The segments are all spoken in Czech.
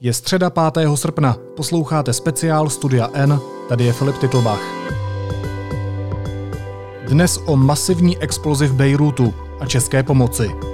Je středa 5. srpna, posloucháte speciál Studia N, tady je Filip Titlbach. Dnes o masivní explozi v Bejrútu a české pomoci.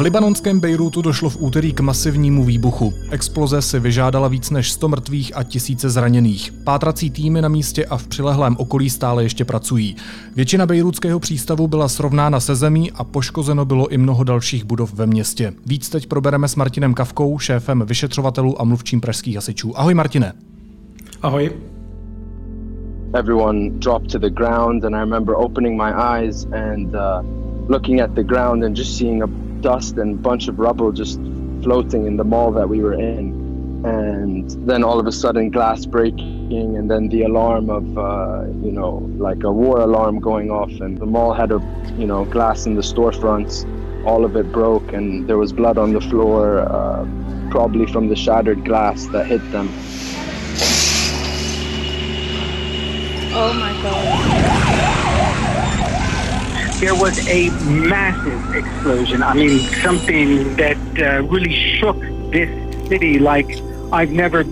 V libanonském Bejrútu došlo v úterý k masivnímu výbuchu. Exploze si vyžádala víc než 100 mrtvých a tisíce zraněných. Pátrací týmy na místě a v přilehlém okolí stále ještě pracují. Většina bejrútského přístavu byla srovnána se zemí a poškozeno bylo i mnoho dalších budov ve městě. Víc teď probereme s Martinem Kavkou, šéfem vyšetřovatelů a mluvčím pražských hasičů. Ahoj Martine. Ahoj. Everyone dropped to the ground and I remember opening my eyes and uh, looking at the ground and just seeing a dust and bunch of rubble just floating in the mall that we were in. And then all of a sudden, glass breaking, and then the alarm of, uh, you know, like a war alarm going off. And the mall had a, you know, glass in the storefronts. All of it broke, and there was blood on the floor, uh, probably from the shattered glass that hit them. Oh my God there was a massive explosion. I mean, something that uh, really shook this city like I've never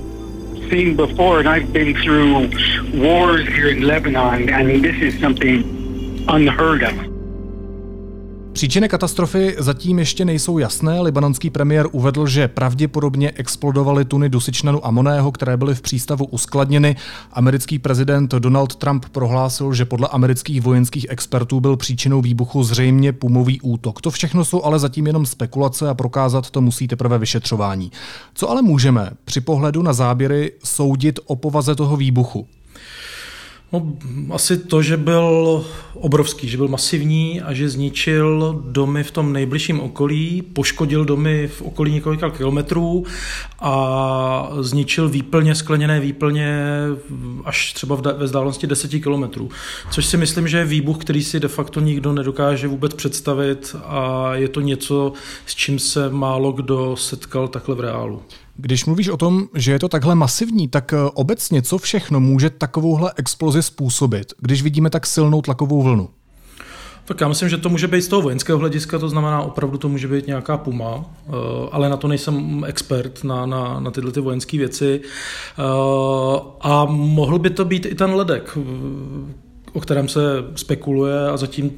seen before. And I've been through wars here in Lebanon, I and this is something unheard of. Příčiny katastrofy zatím ještě nejsou jasné. Libanonský premiér uvedl, že pravděpodobně explodovaly tuny dusičnanu amoného, které byly v přístavu uskladněny. Americký prezident Donald Trump prohlásil, že podle amerických vojenských expertů byl příčinou výbuchu zřejmě pumový útok. To všechno jsou ale zatím jenom spekulace a prokázat to musí teprve vyšetřování. Co ale můžeme při pohledu na záběry soudit o povaze toho výbuchu? No, asi to, že byl obrovský, že byl masivní a že zničil domy v tom nejbližším okolí, poškodil domy v okolí několika kilometrů a zničil výplně, skleněné výplně až třeba ve vzdálenosti 10 kilometrů. Což si myslím, že je výbuch, který si de facto nikdo nedokáže vůbec představit a je to něco, s čím se málo kdo setkal takhle v reálu. Když mluvíš o tom, že je to takhle masivní, tak eh, obecně co všechno může takovouhle explozi způsobit, když vidíme tak silnou tlakovou vlnu? Tak já myslím, že to může být z toho vojenského hlediska, to znamená opravdu to může být nějaká puma, eh, ale na to nejsem expert, na, na, na tyhle ty vojenské věci. Eh, a mohl by to být i ten ledek, o kterém se spekuluje a zatím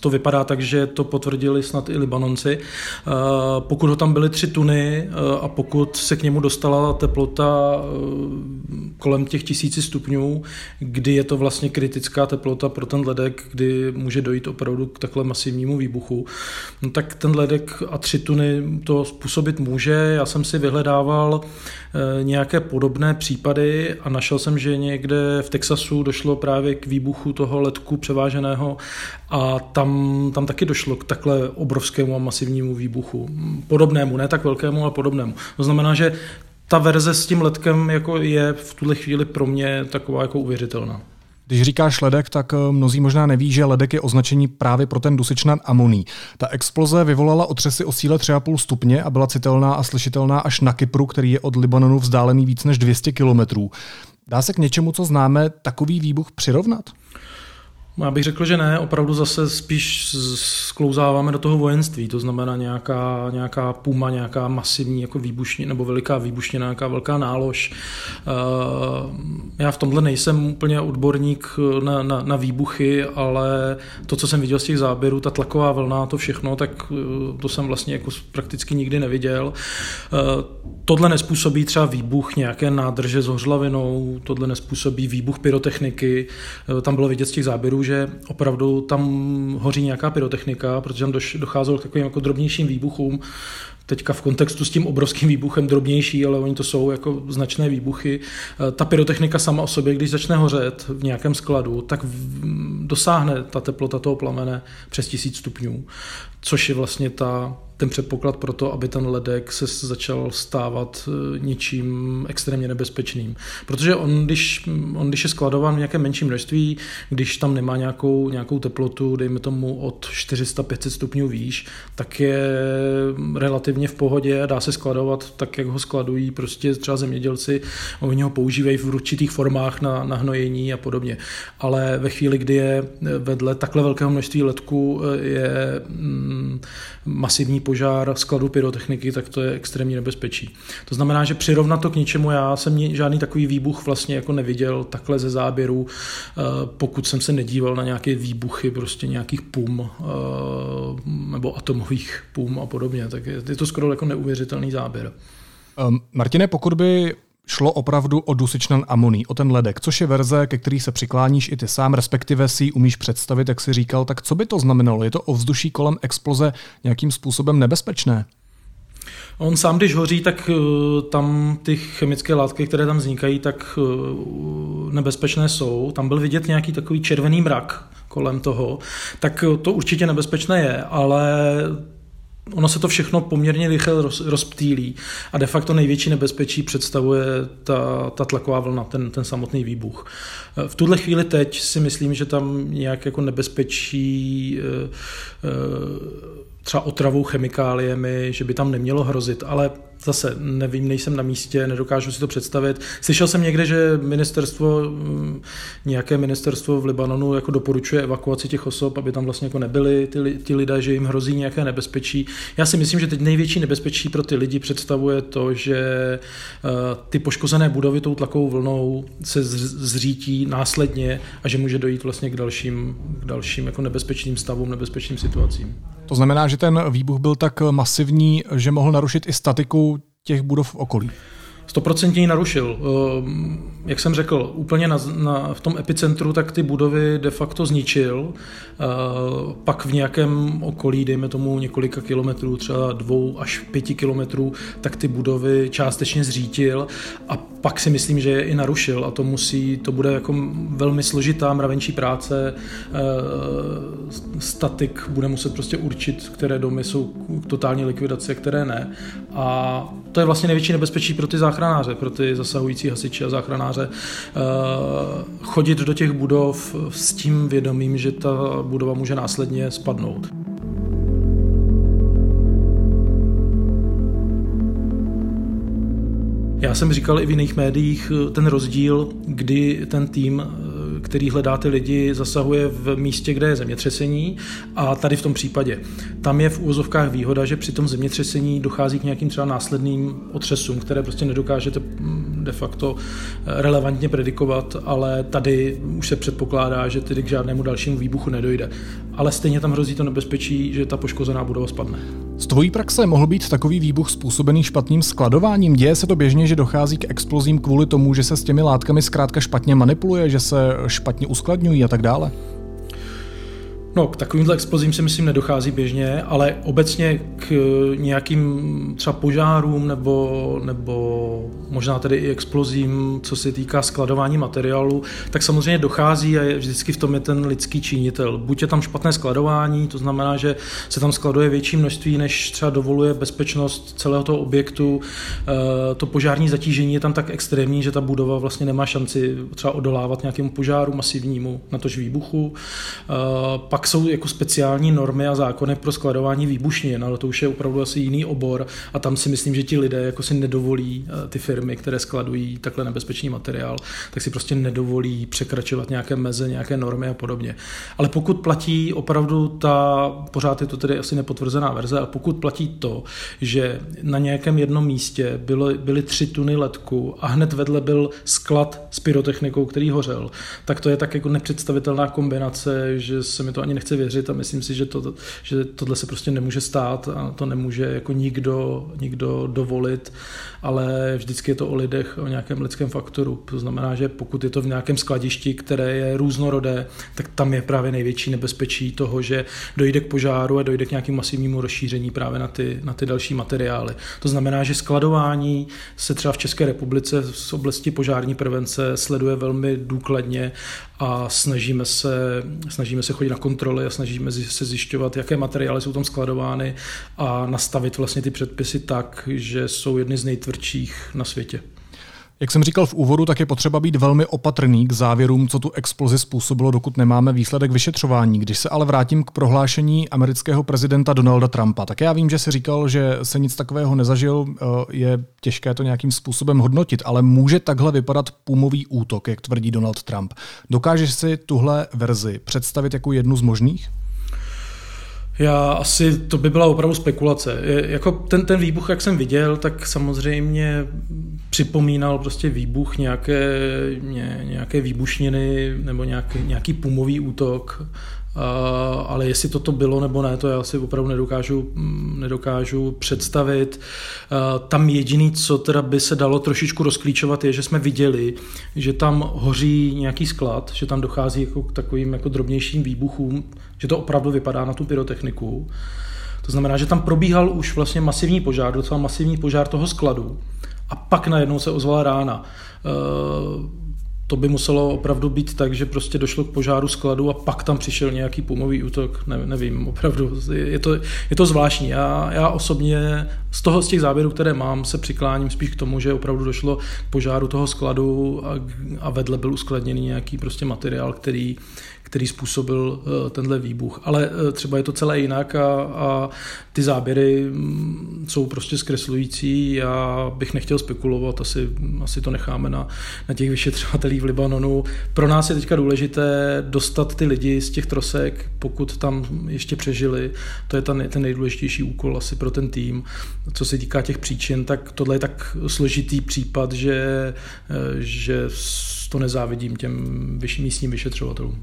to vypadá tak, že to potvrdili snad i Libanonci. Eh, pokud ho tam byly tři tuny eh, a pokud se k němu dostala teplota eh, kolem těch tisíci stupňů, kdy je to vlastně kritická teplota pro ten ledek, kdy může dojít opravdu k takhle masivnímu výbuchu, no tak ten ledek a tři tuny to způsobit může. Já jsem si vyhledával nějaké podobné případy a našel jsem, že někde v Texasu došlo právě k výbuchu toho ledku převáženého a tam, tam taky došlo k takhle obrovskému a masivnímu výbuchu. Podobnému, ne tak velkému, ale podobnému. To znamená, že ta verze s tím letkem jako je v tuhle chvíli pro mě taková jako uvěřitelná. Když říkáš ledek, tak eh, mnozí možná neví, že ledek je označení právě pro ten dusičnan amoní. Ta exploze vyvolala otřesy o síle 3,5 stupně a byla citelná a slyšitelná až na Kypru, který je od Libanonu vzdálený víc než 200 kilometrů. Dá se k něčemu, co známe, takový výbuch přirovnat? Já bych řekl, že ne, opravdu zase spíš sklouzáváme do toho vojenství, to znamená nějaká, nějaká puma, nějaká masivní jako výbušně, nebo veliká výbušně, nějaká velká nálož. Eh, já v tomhle nejsem úplně odborník na, na, na výbuchy, ale to, co jsem viděl z těch záběrů, ta tlaková vlna, to všechno, tak eh, to jsem vlastně jako prakticky nikdy neviděl. Eh, tohle nespůsobí třeba výbuch nějaké nádrže s hořlavinou, tohle nespůsobí výbuch pyrotechniky, tam bylo vidět z těch záběrů, že opravdu tam hoří nějaká pyrotechnika, protože tam docházelo k takovým jako drobnějším výbuchům. Teďka v kontextu s tím obrovským výbuchem drobnější, ale oni to jsou jako značné výbuchy. Eh, ta pyrotechnika sama o sobě, když začne hořet v nějakém skladu, tak dosáhne ta teplota toho plamene přes tisíc stupňů, což je vlastně ta ten předpoklad pro to, aby ten ledek se začal stávat eh, něčím extrémně nebezpečným. Protože on, když, on, když je skladován v nějakém menším množství, když tam nemá nějakou, nějakou teplotu, dejme tomu od 400-500 stupňů výš, tak je relativně v pohodě a dá se skladovat tak, jak ho skladují prostě třeba zemědělci. Oni ho používají v určitých formách na, na hnojení a podobně. Ale ve chvíli, kdy je vedle takhle velkého množství ledku eh, je mm, masivní požár skladu pyrotechniky, tak to je extrémní nebezpečí. To znamená, že přirovnat to k ničemu, já jsem žádný takový výbuch vlastně jako neviděl takhle ze záběru, eh, pokud jsem se nedíval na nějaké výbuchy prostě nějakých pum eh, nebo atomových pum a podobně, tak je to skoro jako neuvěřitelný záběr. Um, Martine, pokud by šlo opravdu o dusičnan amoní, o ten ledek, což je verze, ke který se přikláníš i ty sám, respektive si ji umíš představit, jak si říkal, tak co by to znamenalo? Je to ovzduší kolem exploze nějakým způsobem nebezpečné? On sám, když hoří, tak uh, tam ty chemické látky, které tam vznikají, tak uh, nebezpečné jsou. Tam byl vidět nějaký takový červený mrak kolem toho, tak uh, to určitě nebezpečné je, ale ono se to všechno poměrně rychle roz, rozptýlí a de facto největší nebezpečí představuje ta, ta tlaková vlna, ten, ten samotný výbuch. V tuhle chvíli teď si myslím, že tam nějak jako nebezpečí e, e, třeba otravou chemikáliemi, že by tam nemělo hrozit, ale zase nevím, nejsem na místě, nedokážu si to představit. Slyšel jsem někde, že ministerstvo, mm, nějaké ministerstvo v Libanonu jako doporučuje evakuaci těch osob, aby tam vlastně jako nebyli ty, ty lidé, že jim hrozí nějaké nebezpečí. Já si myslím, že teď největší nebezpečí pro ty lidi představuje to, že eh, ty poškozené budovy tou tlakovou vlnou se zřítí následně a že může dojít vlastně k dalším, k dalším jako nebezpečným stavům, nebezpečným situacím. To znamená, že ten výbuch byl tak masivní, že mohl narušit i statiku těch budov v okolí stoprocentně ji narušil. Ehm, jak jsem řekl, úplně na, na, v tom epicentru tak ty budovy de facto zničil. Ehm, pak v nějakém okolí, dejme tomu několika kilometrů, třeba dvou až pěti kilometrů, tak ty budovy částečně zřítil a pak si myslím, že je i narušil a to musí, to bude jako velmi složitá mravenčí práce. Ehm, statik bude muset prostě určit, které domy jsou k totální likvidaci, které ne. A to je vlastně největší nebezpečí pro ty záchranáře, pro ty zasahující hasiči a záchranáře. Eh, chodit do těch budov s tím vědomím, že ta budova může následně spadnout. Já jsem říkal i v jiných médiích eh, ten rozdíl, kdy ten tým který hledá ty lidi, zasahuje v místě, kde je zemětřesení a tady v tom případě. Tam je v úvozovkách výhoda, že při tom zemětřesení dochází k nějakým třeba následným otřesům, které prostě nedokážete mm, de facto eh, relevantně predikovat, ale tady už se předpokládá, že tedy k žádnému dalšímu výbuchu nedojde. Ale stejně tam hrozí to nebezpečí, že ta poškozená budova spadne. Z tvojí praxe mohl být takový výbuch způsobený špatným skladováním? Děje se to běžně, že dochází k explozím kvůli tomu, že se s těmi látkami zkrátka špatně manipuluje, že se špatně uskladňují a tak dále? No, k takovýmhle explozím si myslím nedochází běžně, ale obecně k nějakým třeba požárům nebo, nebo možná tedy i explozím, co se týká skladování materiálu, tak samozřejmě dochází a je, vždycky v tom je ten lidský činitel. Buď je tam špatné skladování, to znamená, že se tam skladuje větší množství, než třeba dovoluje bezpečnost celého toho objektu. E, to požární zatížení je tam tak extrémní, že ta budova vlastně nemá šanci třeba odolávat nějakému požáru masivnímu, natož výbuchu. E, pak jsou jako speciální normy a zákony pro skladování výbušnin, ale to už je opravdu asi jiný obor a tam si myslím, že ti lidé jako si nedovolí eh, ty firmy, které skladují takhle nebezpečný materiál, tak si prostě nedovolí překračovat nějaké meze, nějaké normy a podobně. Ale pokud platí opravdu ta, pořád je to tedy asi nepotvrzená verze, ale pokud platí to, že na nějakém jednom místě byly, byly tři tuny letku a hned vedle byl sklad s pyrotechnikou, který hořel, tak to je tak jako nepředstavitelná kombinace, že se mi to ani nechce věřit a myslím si, že, to, že tohle se prostě nemůže stát a to nemůže jako nikdo, nikdo dovolit, ale vždycky je to o lidech, o nějakém lidském faktoru. To znamená, že pokud je to v nějakém skladišti, které je různorodé, tak tam je právě největší nebezpečí toho, že dojde k požáru a dojde k nějakému masivnímu rozšíření právě na ty, na ty další materiály. To znamená, že skladování se třeba v České republice z oblasti požární prevence sleduje velmi důkladně a snažíme se, snažíme se chodit na kontroly a snažíme se zjišťovat, jaké materiály jsou tam skladovány a nastavit vlastně ty předpisy tak, že jsou jedny z nejtvrdších na světě. Jak jsem říkal v úvodu, tak je potřeba být velmi opatrný k závěrům, co tu explozi způsobilo, dokud nemáme výsledek vyšetřování. Když se ale vrátím k prohlášení amerického prezidenta Donalda Trumpa, tak já vím, že si říkal, že se nic takového nezažil, eh, je těžké to nějakým způsobem hodnotit, ale může takhle vypadat pumový útok, jak tvrdí Donald Trump. Dokážeš si tuhle verzi představit jako jednu z možných? Já asi, to by byla opravdu spekulace. Je, jako ten, ten výbuch, jak jsem viděl, tak samozřejmě připomínal prostě výbuch nějaké, ně, nějaké výbušniny nebo nějaký, nějaký pumový útok. Uh, ale jestli toto bylo nebo ne, to já si opravdu nedokážu, nedokážu představit. Uh, tam jediný, co teda by se dalo trošičku rozklíčovat, je, že jsme viděli, že tam hoří nějaký sklad, že tam dochází jako k takovým jako drobnějším výbuchům, že to opravdu vypadá na tu pyrotechniku. To znamená, že tam probíhal už vlastně masivní požár, docela masivní požár toho skladu a pak najednou se ozvala rána. Uh, to by muselo opravdu být tak, že prostě došlo k požáru skladu a pak tam přišel nějaký pumový útok, ne, nevím, opravdu, je to, je to zvláštní. Já, já osobně z toho, z těch záběrů, které mám, se přikláním spíš k tomu, že opravdu došlo k požáru toho skladu a, a vedle byl uskladněný nějaký prostě materiál, který, který způsobil eh, tenhle výbuch. Ale eh, třeba je to celé jinak a, a ty záběry mm, jsou prostě zkreslující. Já bych nechtěl spekulovat, asi, asi to necháme na, na těch vyšetřovatelích v Libanonu. Pro nás je teďka důležité dostat ty lidi z těch trosek, pokud tam ještě přežili. To je ten, ten nejdůležitější úkol asi pro ten tým. Co se týká těch příčin, tak tohle je tak složitý případ, že, eh, že to nezávidím těm místním vyšetřovatelům.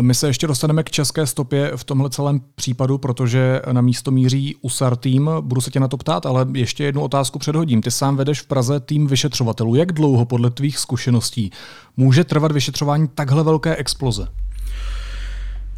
My se ještě dostaneme k české stopě v tomhle celém případu, protože na místo míří USAR tým. Budu se tě na to ptát, ale ještě jednu otázku předhodím. Ty sám vedeš v Praze tým vyšetřovatelů. Jak dlouho podle tvých zkušeností může trvat vyšetřování takhle velké exploze?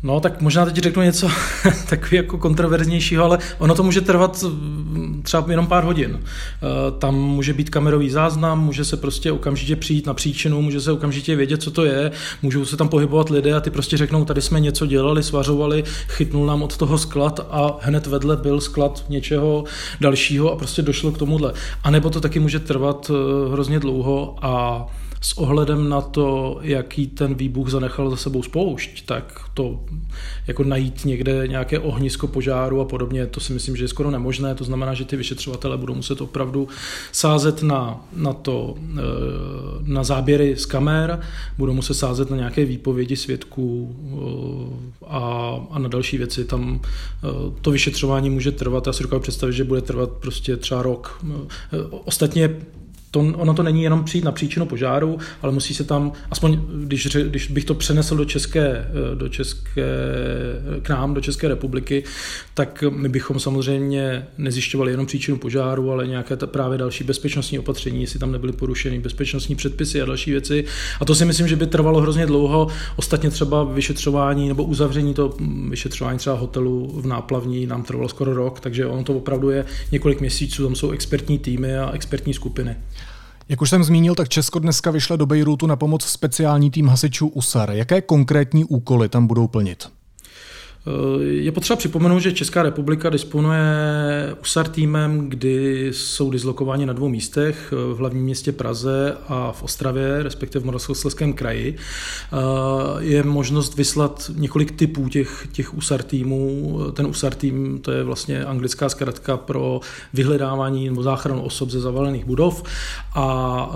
No, tak možná teď řeknu něco takový jako kontroverznějšího, ale ono to může trvat mm, třeba jenom pár hodin. Eh, tam může být kamerový záznam, může se prostě okamžitě přijít na příčinu, může se okamžitě vědět, co to je, můžou se tam pohybovat lidé a ty prostě řeknou, tady jsme něco dělali, svařovali, chytnul nám od toho sklad a hned vedle byl sklad něčeho dalšího a prostě došlo k tomuhle. A nebo to taky může trvat eh, hrozně dlouho a s ohledem na to, jaký ten výbuch zanechal za sebou spoušť, tak to jako najít někde nějaké ohnisko požáru a podobně, to si myslím, že je skoro nemožné. To znamená, že ty vyšetřovatele budou muset opravdu sázet na, na to, eh, na záběry z kamer, budou muset sázet na nějaké výpovědi svědků eh, a, a na další věci. Tam eh, to vyšetřování může trvat, já si dokážu představit, že bude trvat prostě třeba rok. Ostatně to, ono to není jenom přijít na příčinu požáru, ale musí se tam, aspoň když, když bych to přenesl do České, eh, do České, k nám, do České republiky, tak my bychom samozřejmě nezjišťovali jenom příčinu požáru, ale nějaké ta právě další bezpečnostní opatření, jestli tam nebyly porušeny bezpečnostní předpisy a další věci. A to si myslím, že by trvalo hrozně dlouho. Ostatně třeba vyšetřování nebo uzavření to vyšetřování třeba hotelu v náplavní nám trvalo skoro rok, takže ono to opravdu je několik měsíců, tam jsou expertní týmy a expertní skupiny. Jak už jsem zmínil, tak Česko dneska vyšle do Bejrutu na pomoc speciální tým hasičů USAR. Jaké konkrétní úkoly tam budou plnit? Je potřeba připomenout, že Česká republika disponuje USAR týmem, kdy jsou dislokováni na dvou místech, v hlavním městě Praze a v Ostravě, respektive v Moravskoslezském kraji. Je možnost vyslat několik typů těch, těch USAR týmů. Ten USAR tým to je vlastně anglická zkratka pro vyhledávání nebo záchranu osob ze zavalených budov a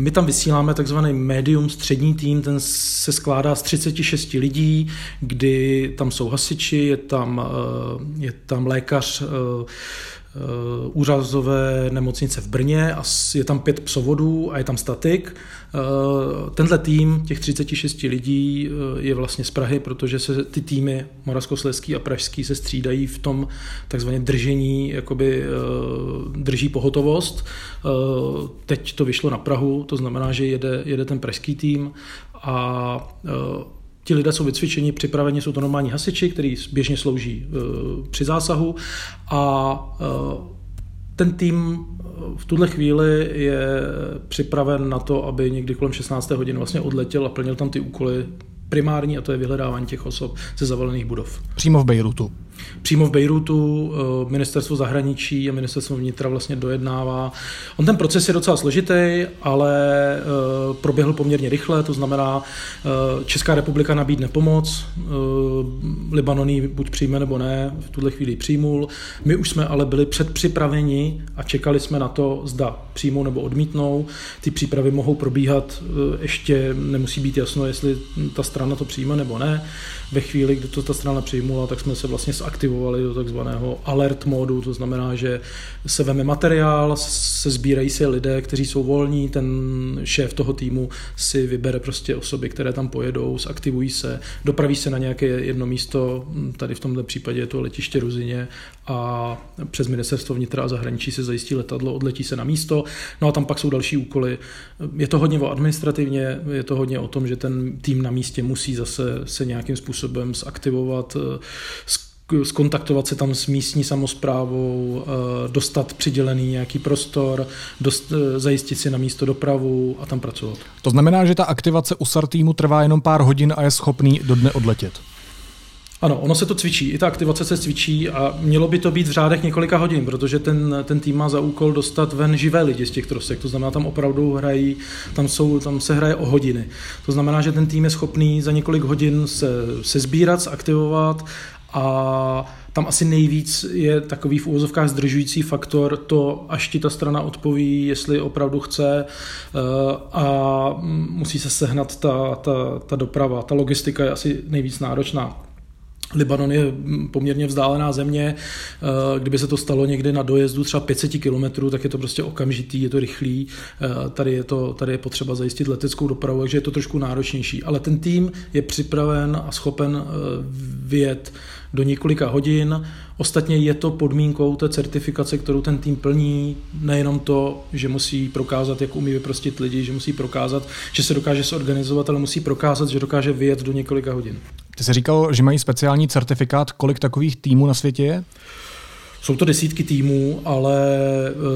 my tam vysíláme takzvaný medium střední tým, ten se skládá z 36 lidí, kdy tam jsou hasiči, je tam, eh, je tam lékař, eh, úřazové nemocnice v Brně a je tam pět psovodů a je tam statik. Tenhle tým těch 36 lidí je vlastně z Prahy, protože se ty týmy Moravskoslezský a Pražský se střídají v tom takzvaně držení, jakoby drží pohotovost. Teď to vyšlo na Prahu, to znamená, že jede, jede ten pražský tým a Ti lidé jsou vycvičeni, připraveni, jsou to normální hasiči, kteří běžně slouží e, při zásahu a e, ten tým v tuhle chvíli je připraven na to, aby někdy kolem 16. hodin vlastně odletěl a plnil tam ty úkoly primární, a to je vyhledávání těch osob ze zavalených budov. Přímo v Bejrutu přímo v Bejrutu eh, ministerstvo zahraničí a ministerstvo vnitra vlastně dojednává. On ten proces je docela složitý, ale eh, proběhl poměrně rychle, to znamená, eh, Česká republika nabídne pomoc, Libanon ji buď přijme nebo ne, v tuhle chvíli přijmul. My už jsme ale byli předpřipraveni a čekali jsme na to, zda přijmou nebo odmítnou. Ty přípravy mohou probíhat, ještě nemusí být jasno, jestli ta strana to přijme nebo ne. Ve chvíli, kdy to ta strana přijmula, tak jsme se vlastně aktivovali do takzvaného alert modu, to znamená, že se veme materiál, se sbírají se lidé, kteří jsou volní, ten šéf toho týmu si vybere prostě osoby, které tam pojedou, zaktivují se, dopraví se na nějaké jedno místo, tady v tomto případě je to letiště Ruzině a přes ministerstvo vnitra a zahraničí se zajistí letadlo, odletí se na místo, no a tam pak jsou další úkoly. Je to hodně o administrativně, je to hodně o tom, že ten tým na místě musí zase se nějakým způsobem zaktivovat, skontaktovat se tam s místní samozprávou, eh, dostat přidělený nějaký prostor, dost, eh, zajistit si na místo dopravu a tam pracovat. To znamená, že ta aktivace u SAR týmu trvá jenom pár hodin a je schopný do dne odletět. Ano, ono se to cvičí, i ta aktivace se cvičí a mělo by to být v řádech několika hodin, protože ten, ten tým má za úkol dostat ven živé lidi z těch trosek, to znamená, tam opravdu hrají, tam, jsou, tam se hraje o hodiny. To znamená, že ten tým je schopný za několik hodin se, se sbírat, aktivovat a tam asi nejvíc je takový v úvozovkách zdržující faktor to, až ti ta strana odpoví, jestli opravdu chce eh, a musí se sehnat ta, ta, ta doprava. Ta logistika je asi nejvíc náročná. Libanon je poměrně vzdálená země, eh, kdyby se to stalo někdy na dojezdu třeba 500 kilometrů, tak je to prostě okamžitý, je to rychlý, eh, tady je, to, tady je potřeba zajistit leteckou dopravu, takže je to trošku náročnější. Ale ten tým je připraven a schopen vyjet do několika hodin. Ostatně je to podmínkou té certifikace, kterou ten tým plní, nejenom to, že musí prokázat, jak umí vyprostit lidi, že musí prokázat, že se dokáže zorganizovat, ale musí prokázat, že dokáže vyjet do několika hodin. Ty jsi říkal, že mají speciální certifikát. Kolik takových týmů na světě je? Jsou to desítky týmů, ale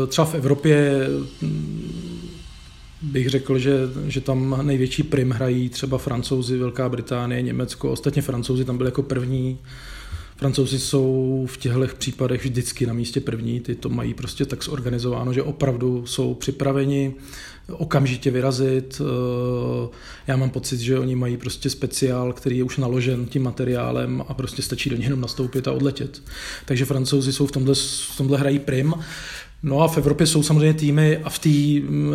e, třeba v Evropě bych řekl, že, že tam největší prim hrají třeba francouzi, Velká Británie, Německo. Ostatně francouzi tam byli jako první Francouzi jsou v těchto případech vždycky na místě první, ty to mají prostě tak zorganizováno, že opravdu jsou připraveni okamžitě vyrazit. Eh, já mám pocit, že oni mají prostě speciál, který je už naložen tím materiálem a prostě stačí do něj jenom nastoupit a odletět. Takže francouzi jsou v tomhle, v tomhle hrají prim. No a v Evropě jsou samozřejmě týmy a v té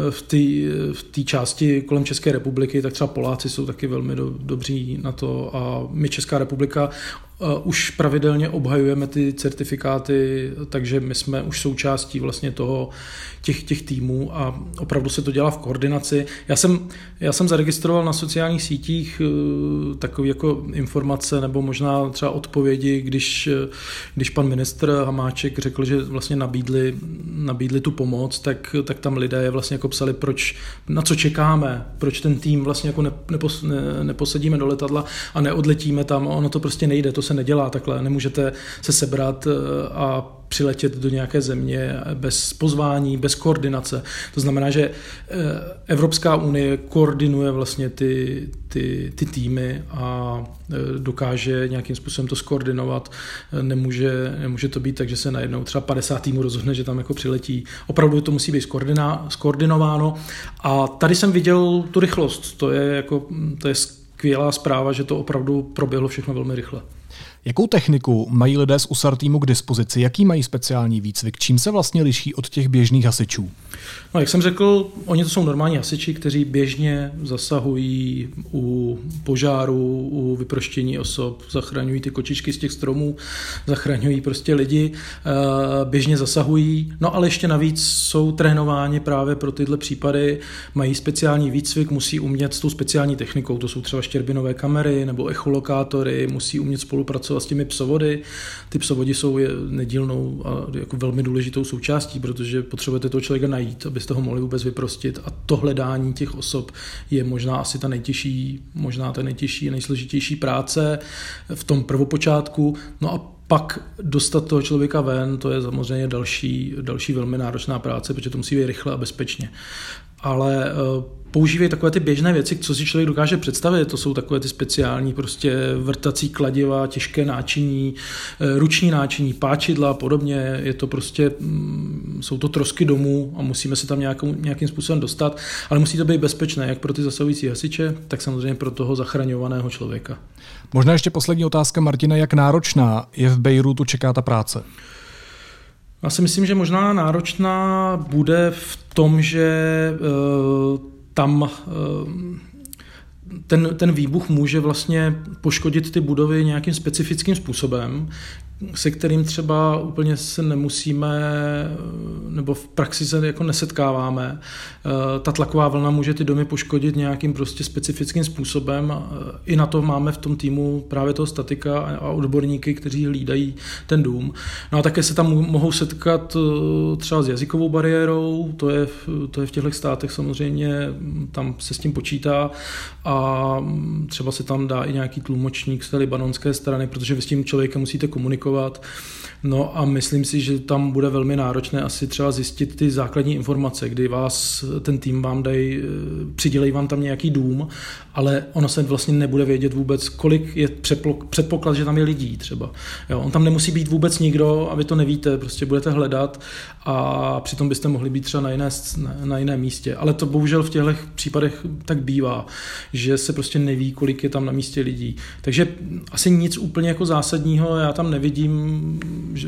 v tý, v tý části kolem České republiky, tak třeba Poláci jsou taky velmi do, dobří na to a my Česká republika už pravidelně obhajujeme ty certifikáty, takže my jsme už součástí vlastně toho těch, těch týmů a opravdu se to dělá v koordinaci. Já jsem, já jsem zaregistroval na sociálních sítích eh, takové jako informace nebo možná třeba odpovědi, když, eh, když pan ministr Hamáček řekl, že vlastně nabídli, nabídli tu pomoc, tak, tak tam lidé vlastně jako psali, proč, na co čekáme, proč ten tým vlastně jako nepos, ne, neposadíme do letadla a neodletíme tam, ono to prostě nejde, to se nedělá takhle, nemůžete se sebrat eh, a přiletět do nějaké země bez pozvání, bez koordinace. To znamená, že eh, Evropská unie koordinuje vlastně ty, ty, ty týmy a eh, dokáže nějakým způsobem to skoordinovat. Nemůže, nemůže to být tak, že se najednou třeba 50 týmů rozhodne, že tam jako přiletí. Opravdu to musí být skoordinováno. A tady jsem viděl tu rychlost. To je, jako, to je skvělá zpráva, že to opravdu proběhlo všechno velmi rychle. Jakou techniku mají lidé z USAR týmu k dispozici? Jaký mají speciální výcvik? Čím se vlastně liší od těch běžných hasičů? No, jak jsem řekl, oni to jsou normální hasiči, kteří běžně zasahují u požáru, u vyproštění osob, zachraňují ty kočičky z těch stromů, zachraňují prostě lidi, eh, běžně zasahují. No ale ještě navíc jsou trénováni právě pro tyhle případy, mají speciální výcvik, musí umět s tou speciální technikou, to jsou třeba štěrbinové kamery nebo echolokátory, musí umět spolupracovat s těmi psovody. Ty psovody jsou nedílnou a jako velmi důležitou součástí, protože potřebujete toho člověka najít, abyste ho mohli vůbec vyprostit. A to hledání těch osob je možná asi ta nejtěžší, možná ta nejtěžší, nejsložitější práce v tom prvopočátku. No a pak dostat toho člověka ven, to je samozřejmě další, další velmi náročná práce, protože to musí být rychle a bezpečně. Ale eh, používají takové ty běžné věci, co si člověk dokáže představit. To jsou takové ty speciální prostě vrtací kladiva, těžké náčiní, eh, ruční náčiní, páčidla a podobně. Je to prostě, mm, jsou to trosky domů a musíme se tam nějakou, nějakým způsobem dostat, ale musí to být bezpečné, jak pro ty zasahující hasiče, tak samozřejmě pro toho zachraňovaného člověka. Možná ještě poslední otázka, Martina, jak náročná je v Bejrutu čeká ta práce? Já si myslím, že možná náročná bude v tom, že uh, tam eh, ten, ten výbuch může vlastně poškodit ty budovy nějakým specifickým způsobem, se kterým třeba úplně se nemusíme, nebo v praxi se jako nesetkáváme. Eh, ta tlaková vlna může ty domy poškodit nějakým prostě specifickým způsobem. I na to máme v tom týmu právě toho statika a odborníky, kteří hlídají ten dům. No a také se tam mohou setkat eh, třeba s jazykovou bariérou, to je, to je v těchto státech samozřejmě, tam se s tím počítá a třeba se tam dá i nějaký tlumočník z té libanonské strany, protože vy s tím člověkem musíte komunikovat komunikovat. No a myslím si, že tam bude velmi náročné asi třeba zjistit ty základní informace, kdy vás ten tým vám dají, přidělej vám tam nějaký dům, ale ono se vlastně nebude vědět vůbec, kolik je předpoklad, že tam je lidí třeba. Jo, on tam nemusí být vůbec nikdo a vy to nevíte, prostě budete hledat a přitom byste mohli být třeba na, jiné, na jiném místě. Ale to bohužel v těchto případech tak bývá, že se prostě neví, kolik je tam na místě lidí. Takže asi nic úplně jako zásadního já tam nevidím že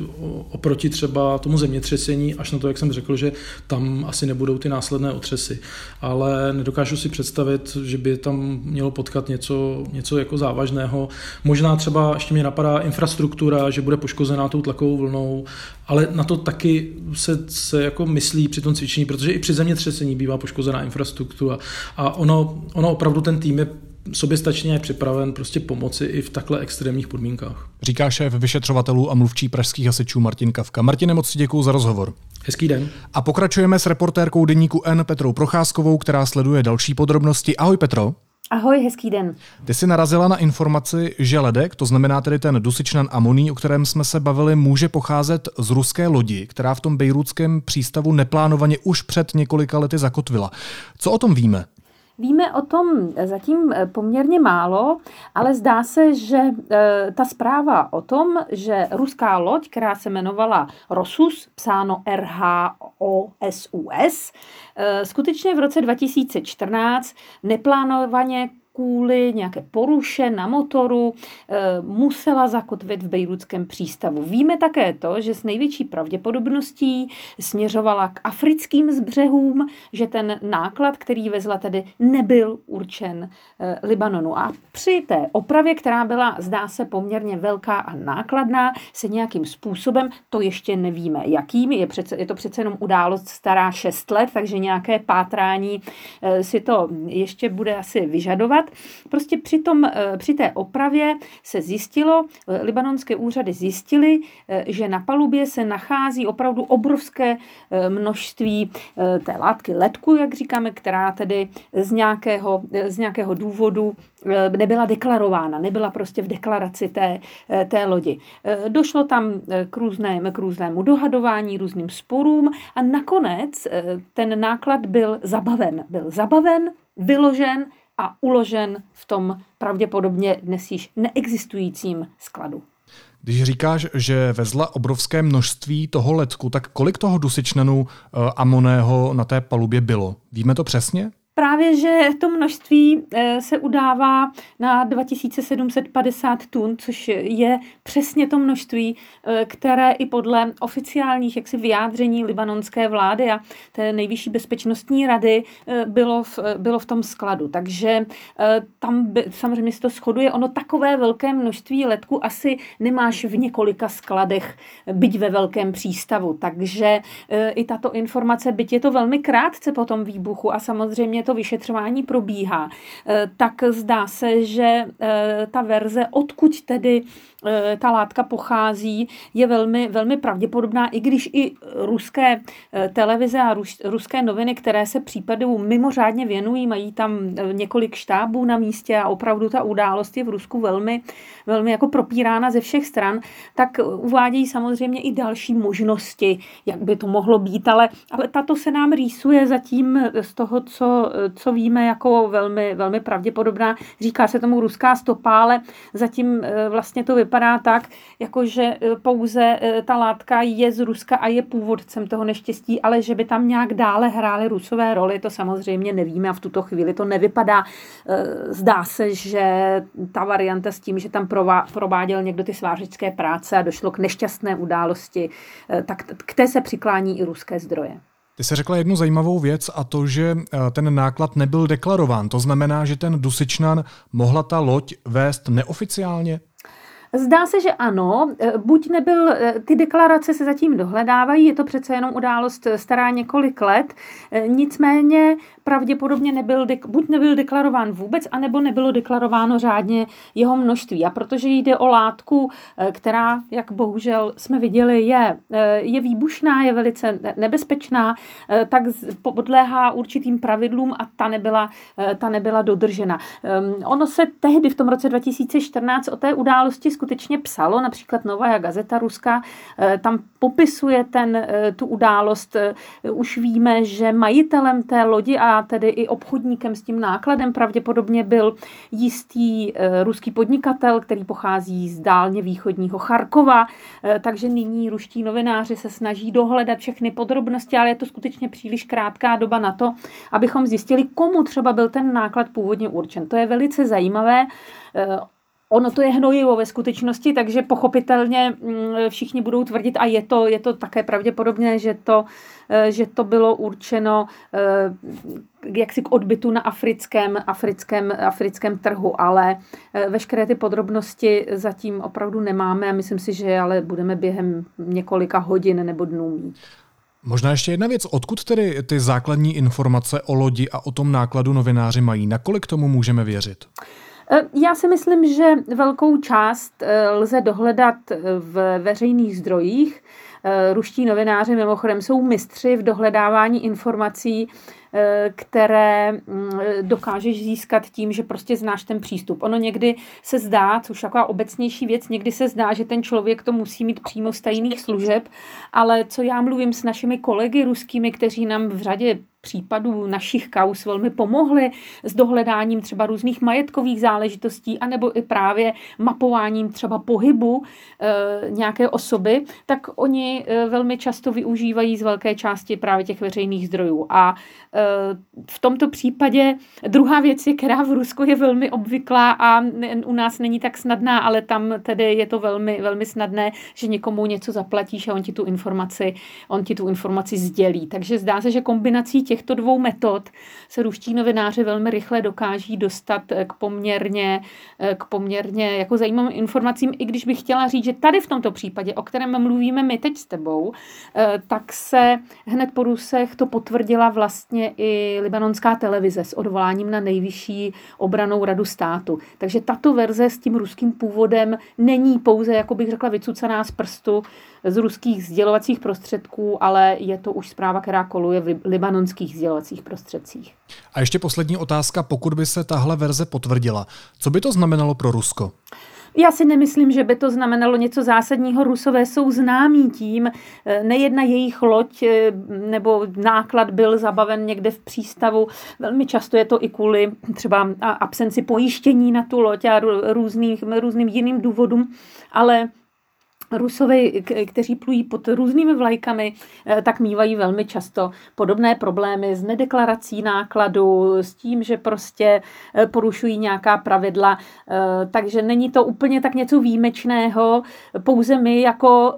oproti třeba tomu zemětřesení, až na to, jak jsem řekl, že tam asi nebudou ty následné otřesy. Ale nedokážu si představit, že by tam mělo potkat něco, něco jako závažného. Možná třeba ještě mě napadá infrastruktura, že bude poškozená tou tlakovou vlnou, ale na to taky se, se jako myslí při tom cvičení, protože i při zemětřesení bývá poškozená infrastruktura a ono, ono opravdu ten tým je soběstačně je připraven prostě pomoci i v takhle extrémních podmínkách. Říká šéf vyšetřovatelů a mluvčí pražských hasičů Martin Kavka. Martine, moc děkuji za rozhovor. Hezký den. A pokračujeme s reportérkou deníku N Petrou Procházkovou, která sleduje další podrobnosti. Ahoj Petro. Ahoj, hezký den. Ty jsi narazila na informaci, že ledek, to znamená tedy ten dusičnan amoní, o kterém jsme se bavili, může pocházet z ruské lodi, která v tom bejrútském přístavu neplánovaně už před několika lety zakotvila. Co o tom víme? Víme o tom zatím poměrně málo, ale zdá se, že e, ta zpráva o tom, že ruská loď, která se jmenovala Rosus, psáno RHOSUS, e, skutečně v roce 2014 neplánovaně kvůli nějaké poruše na motoru eh, musela zakotvit v bejrutském přístavu. Víme také to, že s největší pravděpodobností směřovala k africkým zbřehům, že ten náklad, který vezla tedy, nebyl určen eh, Libanonu. A při té opravě, která byla, zdá se, poměrně velká a nákladná, se nějakým způsobem, to ještě nevíme jakým, je, přece, je to přece jenom událost stará 6 let, takže nějaké pátrání eh, si to ještě bude asi vyžadovat. Prostě při, tom, eh, při té opravě se zjistilo, eh, libanonské úřady zjistily, eh, že na palubě se nachází opravdu obrovské množství té látky letku, jak říkáme, která tedy z nějakého, z nějakého důvodu nebyla deklarována, nebyla prostě v deklaraci té, té lodi. Došlo tam k, různém, k různému dohadování, různým sporům a nakonec ten náklad byl zabaven. Byl zabaven, vyložen a uložen v tom pravděpodobně dnes již neexistujícím skladu. Když říkáš, že vezla obrovské množství toho letku, tak kolik toho dusičnanu uh, amoného na té palubě bylo? Víme to přesně? Právě, že to množství eh, se udává na 2750 tun, což je přesně to množství, eh, které i podle oficiálních jaksi vyjádření libanonské vlády a té nejvyšší bezpečnostní rady bylo v, bylo v tom skladu. Takže tam by, samozřejmě se to shoduje. Ono takové velké množství letku asi nemáš v několika skladech, byť ve velkém přístavu. Takže i tato informace, byť je to velmi krátce po tom výbuchu a samozřejmě to vyšetřování probíhá, eh, tak zdá se, že eh, ta verze, odkud tedy ta látka pochází, je velmi, velmi pravděpodobná, i když i ruské eh, televize a ruské noviny, které se případu mimořádně věnují, mají tam eh, několik štábů na místě a opravdu ta událost je v Rusku velmi, velmi jako propírána ze všech stran, tak uvádějí samozřejmě i další možnosti, jak by to mohlo být, ale, ale tato se nám rýsuje zatím z toho, co, co víme jako velmi, velmi pravděpodobná. Říká se tomu ruská stopa, ale zatím vlastně to vypadá vypadá tak, jako že e, pouze e, ta látka je z Ruska a je původcem toho neštěstí, ale že by tam nějak dále hrály rusové roli, to samozřejmě nevíme a v tuto chvíli to nevypadá. E, zdá se, že ta varianta s tím, že tam prováděl někdo ty svářičské práce a došlo k nešťastné události, tak k té se přiklání i ruské zdroje. Ty jsi řekla jednu zajímavou věc a to, že ten náklad nebyl deklarován. To znamená, že ten Dusičnan mohla ta loď vést neoficiálně? Zdá se, že ano. E, buď nebyl, e, ty deklarace se zatím dohledávají, je to přece jenom událost stará několik let, nicméně pravděpodobně nebyl, buď nebyl deklarován vůbec, anebo nebylo deklarováno řádně jeho množství. A protože jde o látku, která, jak bohužel jsme viděli, je, je výbušná, je velice nebezpečná, tak podléhá určitým pravidlům a ta nebyla, ta nebyla dodržena. Ehm, ono se tehdy v tom roce 2014 o té události skutečně psalo, například Nová gazeta ruská, eh, tam popisuje ten, eh, tu událost. Eh, už víme, že majitelem té lodi a tedy i obchodníkem s tím nákladem pravděpodobně byl jistý ruský podnikatel, který pochází z dálně východního Charkova, takže nyní ruští novináři se snaží dohledat všechny podrobnosti, ale je to skutečně příliš krátká doba na to, abychom zjistili, komu třeba byl ten náklad původně určen. To je velice zajímavé. Ono to je hnojivo ve skutečnosti, takže pochopitelně mm, všichni budou tvrdit, a je to, je to také pravděpodobně, že to, eh, že to bylo určeno eh, jaksi k odbytu na africkém, africkém, africkém trhu, ale eh, veškeré ty podrobnosti zatím opravdu nemáme a myslím si, že ale budeme během několika hodin nebo dnů mít. Možná ještě jedna věc. Odkud tedy ty základní informace o lodi a o tom nákladu novináři mají? Nakolik tomu můžeme věřit? Já si myslím, že velkou část e, lze dohledat v veřejných zdrojích. Ruští novináři mimochodem jsou mistři v dohledávání informací Eh, které mm, dokážeš získat tím, že prostě znáš ten přístup. Ono někdy se zdá, což taková obecnější věc, někdy se zdá, že ten člověk to musí mít přímo z tajných služeb, ale co já mluvím s našimi kolegy ruskými, kteří nám v řadě případů našich kaus velmi pomohly s dohledáním třeba různých majetkových záležitostí, anebo i právě mapováním třeba pohybu e, nějaké osoby, tak oni e, velmi často využívají z velké části právě těch veřejných zdrojů. A e, v tomto případě druhá věc je, která v Rusku je velmi obvyklá a u nás není tak snadná, ale tam tedy je to velmi, velmi snadné, že někomu něco zaplatíš a on ti tu informaci, on ti tu informaci sdělí. Takže zdá se, že kombinací těchto dvou metod se ruští novináři velmi rychle dokáží dostat k poměrně, k poměrně jako zajímavým informacím, i když bych chtěla říct, že tady v tomto případě, o kterém mluvíme my teď s tebou, eh, tak se hned po Rusech to potvrdila vlastně i libanonská televize s odvoláním na nejvyšší obranou radu státu. Takže tato verze s tím ruským původem není pouze, jako bych řekla, vycucaná z prstu z ruských sdělovacích prostředků, ale je to už zpráva, která koluje v libanonských sdělovacích prostředcích. A ještě poslední otázka, pokud by se tahle verze potvrdila, co by to znamenalo pro Rusko? Já si nemyslím, že by to znamenalo něco zásadního. Rusové jsou známí tím, eh, nejedna jejich loď eh, nebo náklad byl zabaven někde v přístavu. Velmi často je to i kvůli třeba absenci pojištění na tu loď a různým, různým jiným důvodům, ale Rusovi, kteří plují pod různými vlajkami, eh, tak mývají velmi často podobné problémy s nedeklarací nákladu, s tím, že prostě eh, porušují nějaká pravidla. Eh, takže není to úplně tak něco výjimečného. Pouze my jako,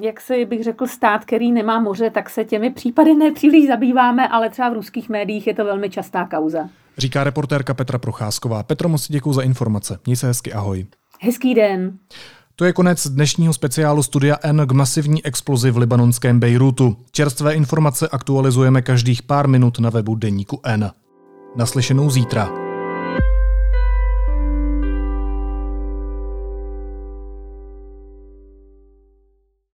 jak si bych řekl, stát, který nemá moře, tak se těmi případy nepříliš zabýváme, ale třeba v ruských médiích je to velmi častá kauza. Říká reportérka Petra Procházková. Petro, moc děkuji za informace. Měj se hezky, ahoj. Hezký den. To je konec dnešního speciálu Studia N k masivní explozi v libanonském Bejrutu. Čerstvé informace aktualizujeme každých pár minut na webu Deníku N. Naslyšenou zítra.